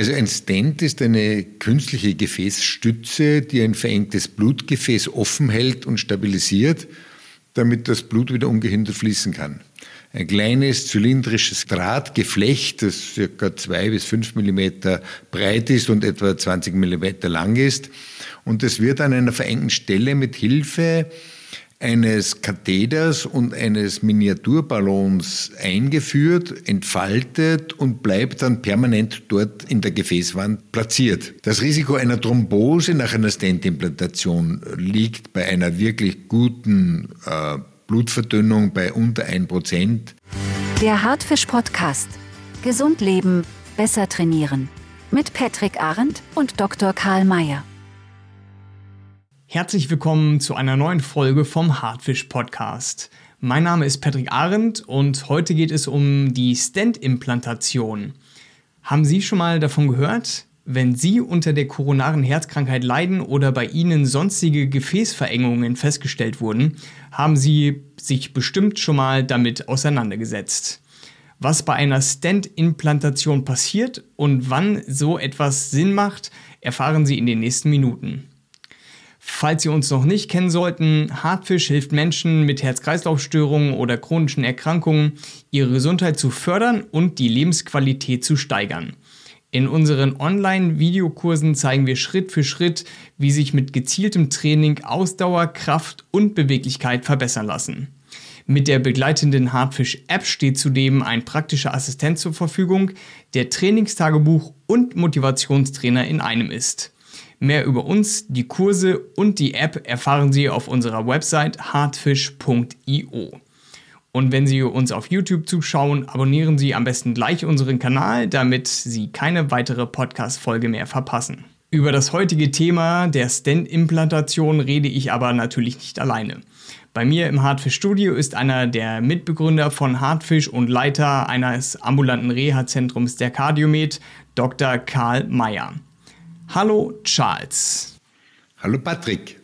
Also ein Stent ist eine künstliche Gefäßstütze, die ein verengtes Blutgefäß offen hält und stabilisiert, damit das Blut wieder ungehindert fließen kann. Ein kleines zylindrisches Drahtgeflecht, das ca. zwei bis fünf Millimeter breit ist und etwa 20 Millimeter lang ist. Und es wird an einer verengten Stelle mit Hilfe eines Katheders und eines Miniaturballons eingeführt, entfaltet und bleibt dann permanent dort in der Gefäßwand platziert. Das Risiko einer Thrombose nach einer Stentimplantation liegt bei einer wirklich guten äh, Blutverdünnung bei unter 1%. Der Hartfisch Podcast. Gesund leben, besser trainieren. Mit Patrick Arendt und Dr. Karl Mayer. Herzlich willkommen zu einer neuen Folge vom Hartfisch Podcast. Mein Name ist Patrick Arendt und heute geht es um die Stent-Implantation. Haben Sie schon mal davon gehört? Wenn Sie unter der koronaren Herzkrankheit leiden oder bei Ihnen sonstige Gefäßverengungen festgestellt wurden, haben Sie sich bestimmt schon mal damit auseinandergesetzt. Was bei einer Stent-Implantation passiert und wann so etwas Sinn macht, erfahren Sie in den nächsten Minuten. Falls Sie uns noch nicht kennen sollten, Hartfisch hilft Menschen mit Herz-Kreislauf-Störungen oder chronischen Erkrankungen, ihre Gesundheit zu fördern und die Lebensqualität zu steigern. In unseren Online-Videokursen zeigen wir Schritt für Schritt, wie sich mit gezieltem Training Ausdauer, Kraft und Beweglichkeit verbessern lassen. Mit der begleitenden Hartfisch-App steht zudem ein praktischer Assistent zur Verfügung, der Trainingstagebuch und Motivationstrainer in einem ist. Mehr über uns, die Kurse und die App erfahren Sie auf unserer Website hartfish.io. Und wenn Sie uns auf YouTube zuschauen, abonnieren Sie am besten gleich unseren Kanal, damit Sie keine weitere Podcast-Folge mehr verpassen. Über das heutige Thema der Stent-Implantation rede ich aber natürlich nicht alleine. Bei mir im Hartfisch Studio ist einer der Mitbegründer von Hartfisch und Leiter eines ambulanten Reha-Zentrums der Cardiomed, Dr. Karl Mayer. Hallo Charles. Hallo Patrick.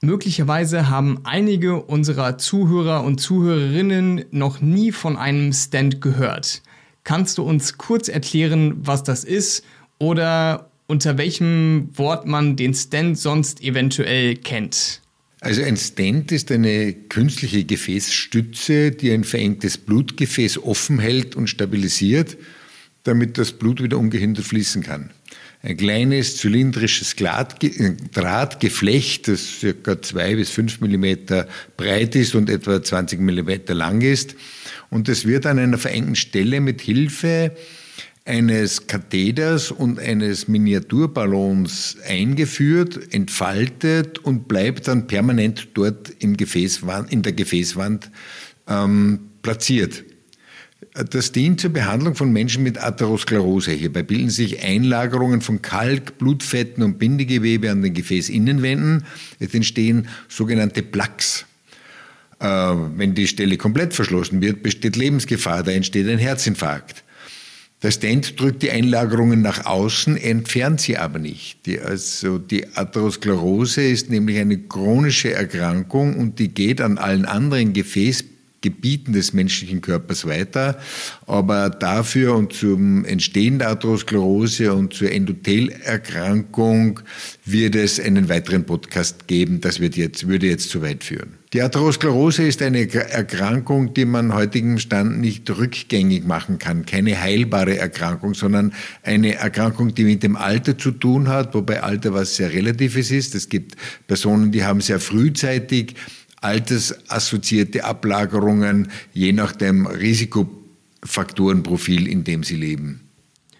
Möglicherweise haben einige unserer Zuhörer und Zuhörerinnen noch nie von einem Stand gehört. Kannst du uns kurz erklären, was das ist oder unter welchem Wort man den Stand sonst eventuell kennt? Also ein Stent ist eine künstliche Gefäßstütze, die ein verengtes Blutgefäß offen hält und stabilisiert, damit das Blut wieder ungehindert fließen kann ein kleines zylindrisches äh, Drahtgeflecht, das ca. zwei bis fünf Millimeter breit ist und etwa 20 Millimeter lang ist. Und es wird an einer verengten Stelle mit Hilfe eines Katheders und eines Miniaturballons eingeführt, entfaltet und bleibt dann permanent dort im Gefäßwand, in der Gefäßwand ähm, platziert. Das dient zur Behandlung von Menschen mit Atherosklerose. Hierbei bilden sich Einlagerungen von Kalk, Blutfetten und Bindegewebe an den Gefäßinnenwänden. Es entstehen sogenannte Plaques. Äh, wenn die Stelle komplett verschlossen wird, besteht Lebensgefahr, da entsteht ein Herzinfarkt. Der Stent drückt die Einlagerungen nach außen, entfernt sie aber nicht. Die, also die Atherosklerose ist nämlich eine chronische Erkrankung und die geht an allen anderen Gefäßbildern Gebieten des menschlichen Körpers weiter. Aber dafür und zum Entstehen der Atherosklerose und zur Endothelerkrankung wird es einen weiteren Podcast geben. Das wird jetzt, würde jetzt zu weit führen. Die Atherosklerose ist eine Erkrankung, die man heutigem Stand nicht rückgängig machen kann. Keine heilbare Erkrankung, sondern eine Erkrankung, die mit dem Alter zu tun hat, wobei Alter was sehr Relatives ist. Es gibt Personen, die haben sehr frühzeitig altersassoziierte Ablagerungen, je nach dem Risikofaktorenprofil, in dem sie leben.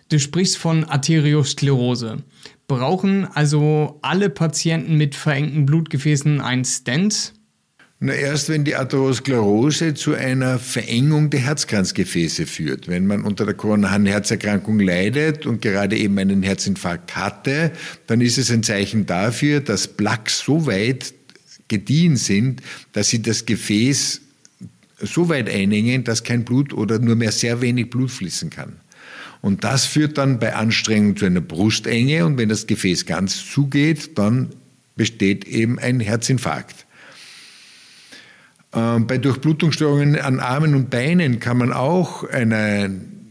Du sprichst von Arteriosklerose. Brauchen also alle Patienten mit verengten Blutgefäßen ein Stent? Na, erst wenn die Atherosklerose zu einer Verengung der Herzkranzgefäße führt. Wenn man unter der koronaren Herzerkrankung leidet und gerade eben einen Herzinfarkt hatte, dann ist es ein Zeichen dafür, dass Plaques so weit gediehen sind, dass sie das Gefäß so weit einengen, dass kein Blut oder nur mehr sehr wenig Blut fließen kann. Und das führt dann bei Anstrengung zu einer Brustenge und wenn das Gefäß ganz zugeht, dann besteht eben ein Herzinfarkt. Ähm, bei Durchblutungsstörungen an Armen und Beinen kann man auch eine,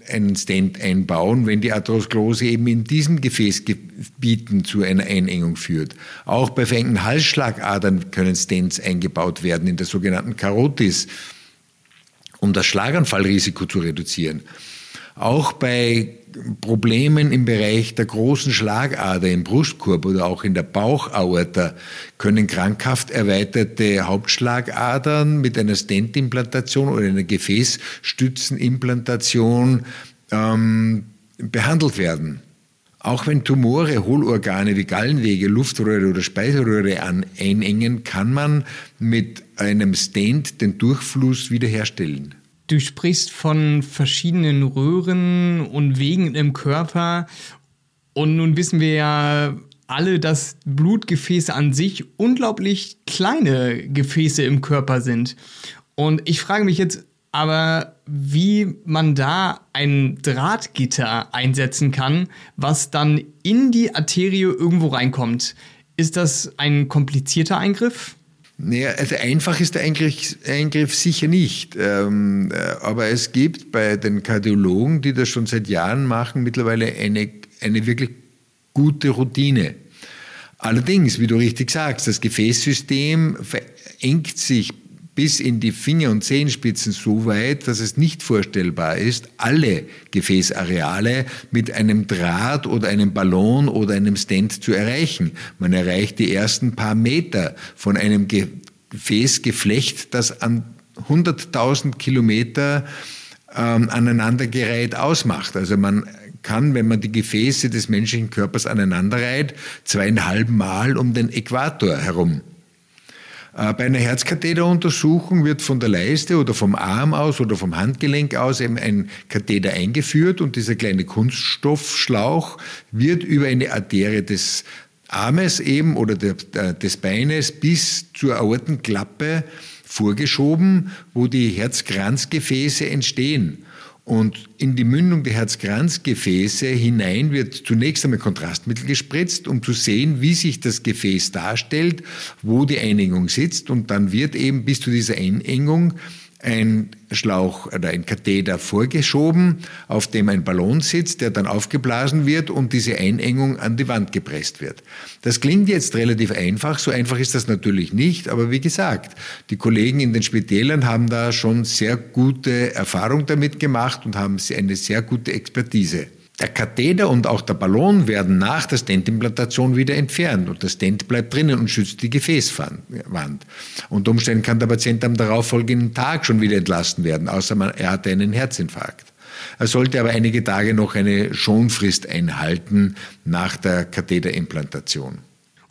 einen Stent einbauen, wenn die Atherosklerose eben in diesen Gefäßgebieten zu einer Einengung führt. Auch bei verengten Halsschlagadern können Stents eingebaut werden in der sogenannten Karotis, um das Schlaganfallrisiko zu reduzieren. Auch bei Problemen im Bereich der großen Schlagader im Brustkorb oder auch in der Bauchaorta können krankhaft erweiterte Hauptschlagadern mit einer Stentimplantation oder einer Gefäßstützenimplantation ähm, behandelt werden. Auch wenn Tumore Hohlorgane wie Gallenwege, Luftröhre oder Speiseröhre einengen, kann man mit einem Stent den Durchfluss wiederherstellen. Du sprichst von verschiedenen Röhren und Wegen im Körper. Und nun wissen wir ja alle, dass Blutgefäße an sich unglaublich kleine Gefäße im Körper sind. Und ich frage mich jetzt aber, wie man da ein Drahtgitter einsetzen kann, was dann in die Arterie irgendwo reinkommt. Ist das ein komplizierter Eingriff? Naja, also einfach ist der Eingriff, Eingriff sicher nicht. Ähm, äh, aber es gibt bei den Kardiologen, die das schon seit Jahren machen, mittlerweile eine, eine wirklich gute Routine. Allerdings, wie du richtig sagst, das Gefäßsystem verengt sich bis in die Finger- und Zehenspitzen so weit, dass es nicht vorstellbar ist, alle Gefäßareale mit einem Draht oder einem Ballon oder einem Stent zu erreichen. Man erreicht die ersten paar Meter von einem Gefäßgeflecht, das an 100.000 Kilometer ähm, aneinandergereiht ausmacht. Also man kann, wenn man die Gefäße des menschlichen Körpers aneinanderreiht, zweieinhalb Mal um den Äquator herum. Äh, bei einer Herzkatheteruntersuchung wird von der Leiste oder vom Arm aus oder vom Handgelenk aus eben ein Katheter eingeführt und dieser kleine Kunststoffschlauch wird über eine Arterie des Armes eben oder des Beines bis zur Aortenklappe vorgeschoben, wo die Herzkranzgefäße entstehen. Und in die Mündung der Herzkranzgefäße hinein wird zunächst einmal Kontrastmittel gespritzt, um zu sehen, wie sich das Gefäß darstellt, wo die Einengung sitzt. Und dann wird eben bis zu dieser Einengung ein Schlauch oder ein Katheter vorgeschoben, auf dem ein Ballon sitzt, der dann aufgeblasen wird und diese Einengung an die Wand gepresst wird. Das klingt jetzt relativ einfach, so einfach ist das natürlich nicht, aber wie gesagt, die Kollegen in den Spitälern haben da schon sehr gute Erfahrung damit gemacht und haben eine sehr gute Expertise. Der Katheter und auch der Ballon werden nach der Stentimplantation wieder entfernt und der Stent bleibt drinnen und schützt die Gefäßwand. Unter Umständen kann der Patient am darauffolgenden Tag schon wieder entlassen werden, außer er hatte einen Herzinfarkt. Er sollte aber einige Tage noch eine Schonfrist einhalten nach der Katheterimplantation.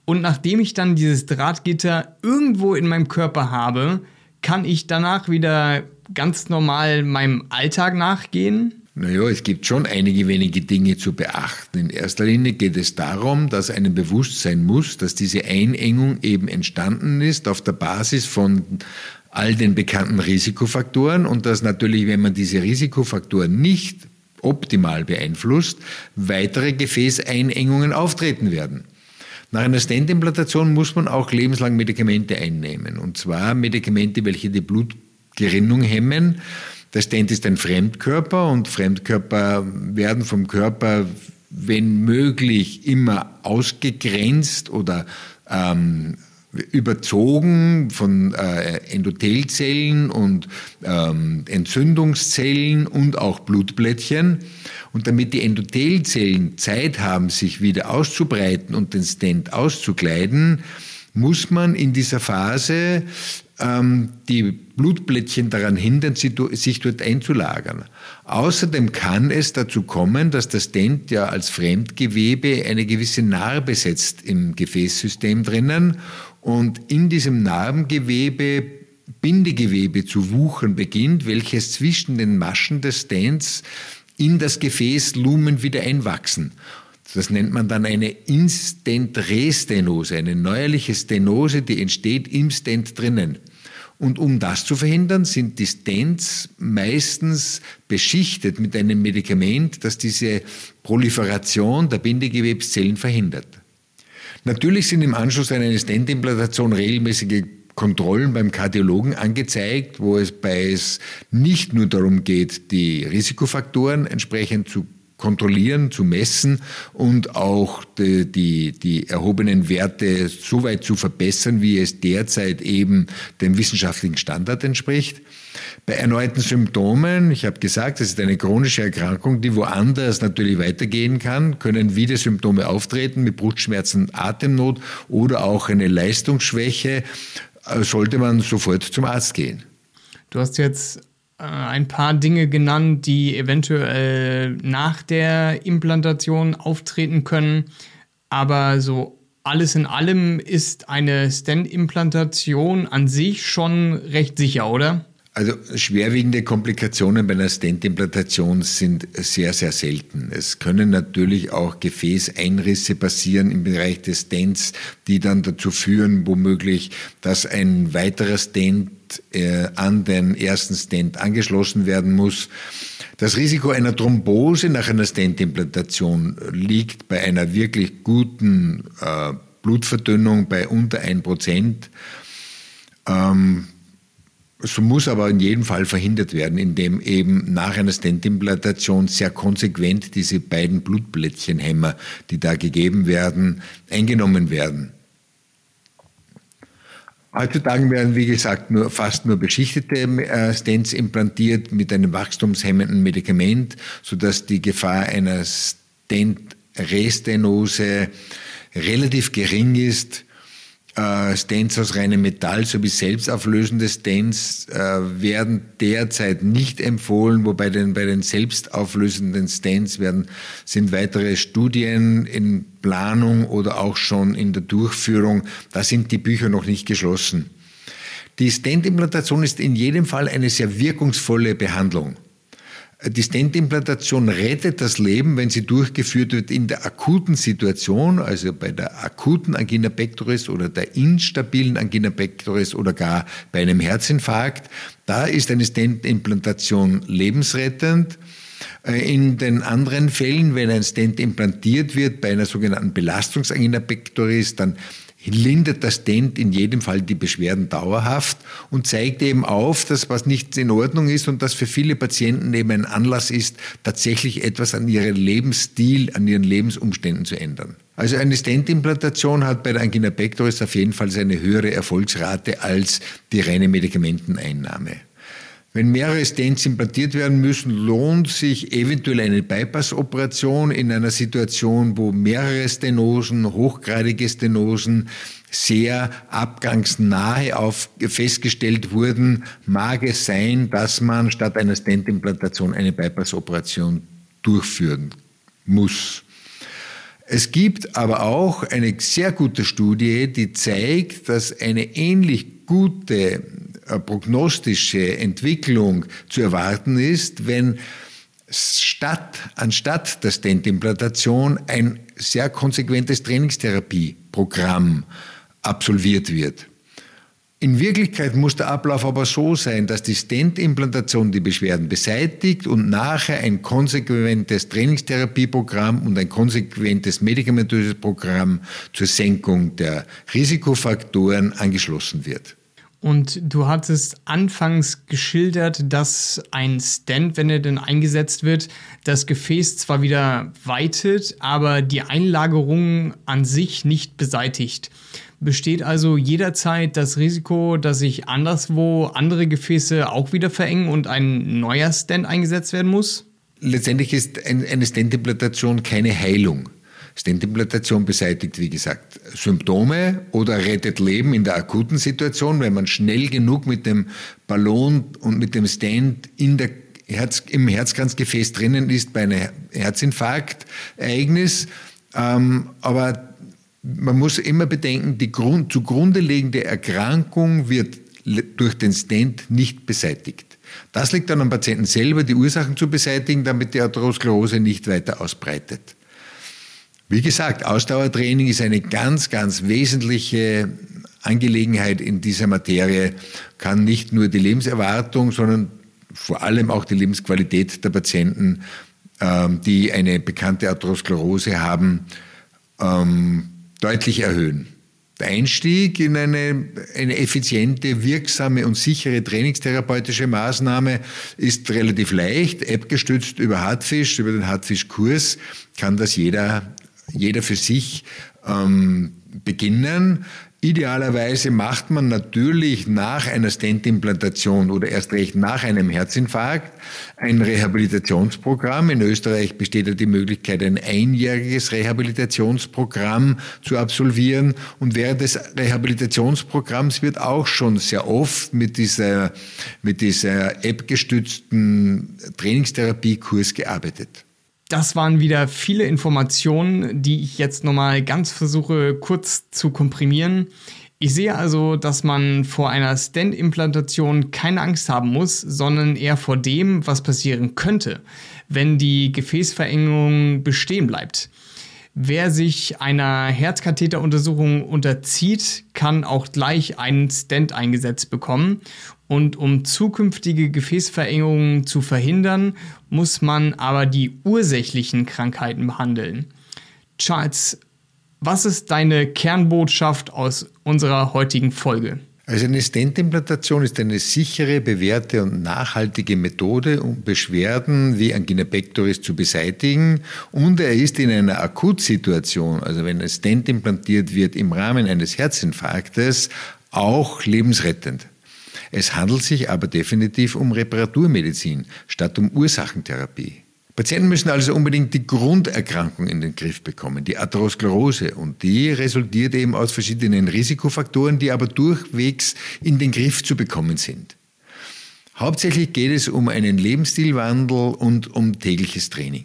Und nachdem ich dann dieses Drahtgitter irgendwo in meinem Körper habe, kann ich danach wieder ganz normal meinem Alltag nachgehen? Naja, es gibt schon einige wenige Dinge zu beachten. In erster Linie geht es darum, dass einem bewusst sein muss, dass diese Einengung eben entstanden ist auf der Basis von all den bekannten Risikofaktoren und dass natürlich, wenn man diese Risikofaktoren nicht optimal beeinflusst, weitere Gefäßeinengungen auftreten werden. Nach einer Stentimplantation muss man auch lebenslang Medikamente einnehmen. Und zwar Medikamente, welche die Blutgerinnung hemmen, der Stent ist ein Fremdkörper und Fremdkörper werden vom Körper, wenn möglich, immer ausgegrenzt oder ähm, überzogen von äh, Endothelzellen und ähm, Entzündungszellen und auch Blutblättchen. Und damit die Endothelzellen Zeit haben, sich wieder auszubreiten und den Stent auszukleiden, muss man in dieser Phase die Blutblättchen daran hindern, sich dort einzulagern. Außerdem kann es dazu kommen, dass der Stent ja als Fremdgewebe eine gewisse Narbe setzt im Gefäßsystem drinnen und in diesem Narbengewebe Bindegewebe zu wuchern beginnt, welches zwischen den Maschen des Stents in das Gefäßlumen wieder einwachsen. Das nennt man dann eine Instant-Restenose, eine neuerliche Stenose, die entsteht im Stent drinnen. Und um das zu verhindern, sind die Stents meistens beschichtet mit einem Medikament, das diese Proliferation der Bindegewebszellen verhindert. Natürlich sind im Anschluss an eine Stentimplantation regelmäßige Kontrollen beim Kardiologen angezeigt, wo es bei es nicht nur darum geht, die Risikofaktoren entsprechend zu kontrollieren, zu messen und auch die, die, die erhobenen Werte so weit zu verbessern, wie es derzeit eben dem wissenschaftlichen Standard entspricht. Bei erneuten Symptomen, ich habe gesagt, das ist eine chronische Erkrankung, die woanders natürlich weitergehen kann, können wieder Symptome auftreten mit Brustschmerzen, Atemnot oder auch eine Leistungsschwäche, äh, sollte man sofort zum Arzt gehen. Du hast jetzt ein paar Dinge genannt, die eventuell nach der Implantation auftreten können. Aber so alles in allem ist eine Stent-Implantation an sich schon recht sicher, oder? Also schwerwiegende Komplikationen bei einer Stent-Implantation sind sehr, sehr selten. Es können natürlich auch Gefäßeinrisse passieren im Bereich des Stents, die dann dazu führen, womöglich, dass ein weiterer Stent äh, an den ersten Stent angeschlossen werden muss. Das Risiko einer Thrombose nach einer Stent-Implantation liegt bei einer wirklich guten äh, Blutverdünnung bei unter 1%. Ähm, so muss aber in jedem Fall verhindert werden, indem eben nach einer Stentimplantation sehr konsequent diese beiden Blutplättchenhämmer, die da gegeben werden, eingenommen werden. Heutzutage werden, wie gesagt, nur, fast nur beschichtete äh, Stents implantiert mit einem wachstumshemmenden Medikament, sodass die Gefahr einer Stent-Restenose relativ gering ist äh, Stents aus reinem Metall sowie selbstauflösende Stents äh, werden derzeit nicht empfohlen, wobei den, bei den selbstauflösenden Stents werden, sind weitere Studien in Planung oder auch schon in der Durchführung. Da sind die Bücher noch nicht geschlossen. Die Stent-Implantation ist in jedem Fall eine sehr wirkungsvolle Behandlung. Die Stentimplantation rettet das Leben, wenn sie durchgeführt wird in der akuten Situation, also bei der akuten Angina pectoris oder der instabilen Angina pectoris oder gar bei einem Herzinfarkt. Da ist eine Stentimplantation lebensrettend. Äh, in den anderen Fällen, wenn ein Stent implantiert wird bei einer sogenannten Belastungsangina pectoris, dann lindert das Stent in jedem Fall die Beschwerden dauerhaft und zeigt eben auf, dass was nicht in Ordnung ist und dass für viele Patienten eben ein Anlass ist, tatsächlich etwas an ihrem Lebensstil, an ihren Lebensumständen zu ändern. Also eine Stentimplantation hat bei der Angina pectoris auf jeden Fall eine höhere Erfolgsrate als die reine Medikamenteneinnahme. Wenn mehrere Stents implantiert werden müssen, lohnt sich eventuell eine Bypass-Operation in einer Situation, wo mehrere Stenosen, hochgradige Stenosen sehr abgangsnahe auf festgestellt wurden, mag es sein, dass man statt einer Stentimplantation eine Bypass-Operation durchführen muss. Es gibt aber auch eine sehr gute Studie, die zeigt, dass eine ähnlich gute prognostische Entwicklung zu erwarten ist, wenn statt, anstatt der Stentimplantation ein sehr konsequentes Trainingstherapieprogramm absolviert wird. In Wirklichkeit muss der Ablauf aber so sein, dass die Stent-Implantation die Beschwerden beseitigt und nachher ein konsequentes Trainingstherapieprogramm und ein konsequentes medikamentöses Programm zur Senkung der Risikofaktoren angeschlossen wird. Und du hattest anfangs geschildert, dass ein Stent, wenn er denn eingesetzt wird, das Gefäß zwar wieder weitet, aber die Einlagerung an sich nicht beseitigt. Besteht also jederzeit das Risiko, dass sich anderswo andere Gefäße auch wieder verengen und ein neuer Stent eingesetzt werden muss? Letztendlich ist eine Stentimplantation keine Heilung. Stentimplantation beseitigt, wie gesagt, Symptome oder rettet Leben in der akuten Situation, wenn man schnell genug mit dem Ballon und mit dem Stent in der Herz, im Herzkranzgefäß drinnen ist bei einem Herzinfarktereignis. Ähm, aber man muss immer bedenken, die Grund, zugrunde liegende Erkrankung wird durch den Stent nicht beseitigt. Das liegt dann am Patienten selber, die Ursachen zu beseitigen, damit die Atherosklerose nicht weiter ausbreitet. Wie gesagt, Ausdauertraining ist eine ganz, ganz wesentliche Angelegenheit in dieser Materie, kann nicht nur die Lebenserwartung, sondern vor allem auch die Lebensqualität der Patienten, ähm, die eine bekannte Atherosklerose haben, ähm, deutlich erhöhen. Der Einstieg in eine, eine effiziente, wirksame und sichere trainingstherapeutische Maßnahme ist relativ leicht. App gestützt über Hartfisch, über den Hartfisch-Kurs kann das jeder, jeder für sich ähm, beginnen. Idealerweise macht man natürlich nach einer Stent-Implantation oder erst recht nach einem Herzinfarkt ein Rehabilitationsprogramm. In Österreich besteht ja die Möglichkeit, ein einjähriges Rehabilitationsprogramm zu absolvieren. Und während des Rehabilitationsprogramms wird auch schon sehr oft mit dieser, mit dieser App-gestützten Trainingstherapiekurs gearbeitet. Das waren wieder viele Informationen, die ich jetzt nochmal ganz versuche kurz zu komprimieren. Ich sehe also, dass man vor einer Stent-Implantation keine Angst haben muss, sondern eher vor dem, was passieren könnte, wenn die Gefäßverengung bestehen bleibt. Wer sich einer Herzkatheteruntersuchung unterzieht, kann auch gleich einen Stent eingesetzt bekommen. Und um zukünftige Gefäßverengungen zu verhindern, muss man aber die ursächlichen Krankheiten behandeln. Charles, was ist deine Kernbotschaft aus unserer heutigen Folge? Also eine Stentimplantation ist eine sichere, bewährte und nachhaltige Methode, um Beschwerden wie Angina pectoris zu beseitigen. Und er ist in einer Akutsituation, also wenn ein Stent implantiert wird im Rahmen eines Herzinfarktes, auch lebensrettend. Es handelt sich aber definitiv um Reparaturmedizin statt um Ursachentherapie. Patienten müssen also unbedingt die Grunderkrankung in den Griff bekommen, die Atherosklerose. Und die resultiert eben aus verschiedenen Risikofaktoren, die aber durchwegs in den Griff zu bekommen sind. Hauptsächlich geht es um einen Lebensstilwandel und um tägliches Training.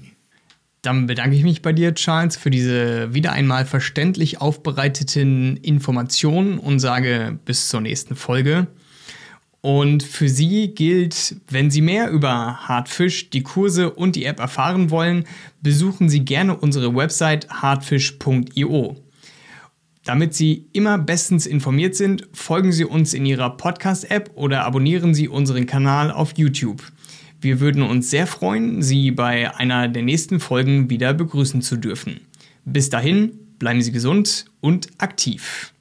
Dann bedanke ich mich bei dir, Charles, für diese wieder einmal verständlich aufbereiteten Informationen und sage bis zur nächsten Folge. Und für Sie gilt, wenn Sie mehr über Hartfisch, die Kurse und die App erfahren wollen, besuchen Sie gerne unsere Website hartfisch.io. Damit Sie immer bestens informiert sind, folgen Sie uns in Ihrer Podcast-App oder abonnieren Sie unseren Kanal auf YouTube. Wir würden uns sehr freuen, Sie bei einer der nächsten Folgen wieder begrüßen zu dürfen. Bis dahin, bleiben Sie gesund und aktiv.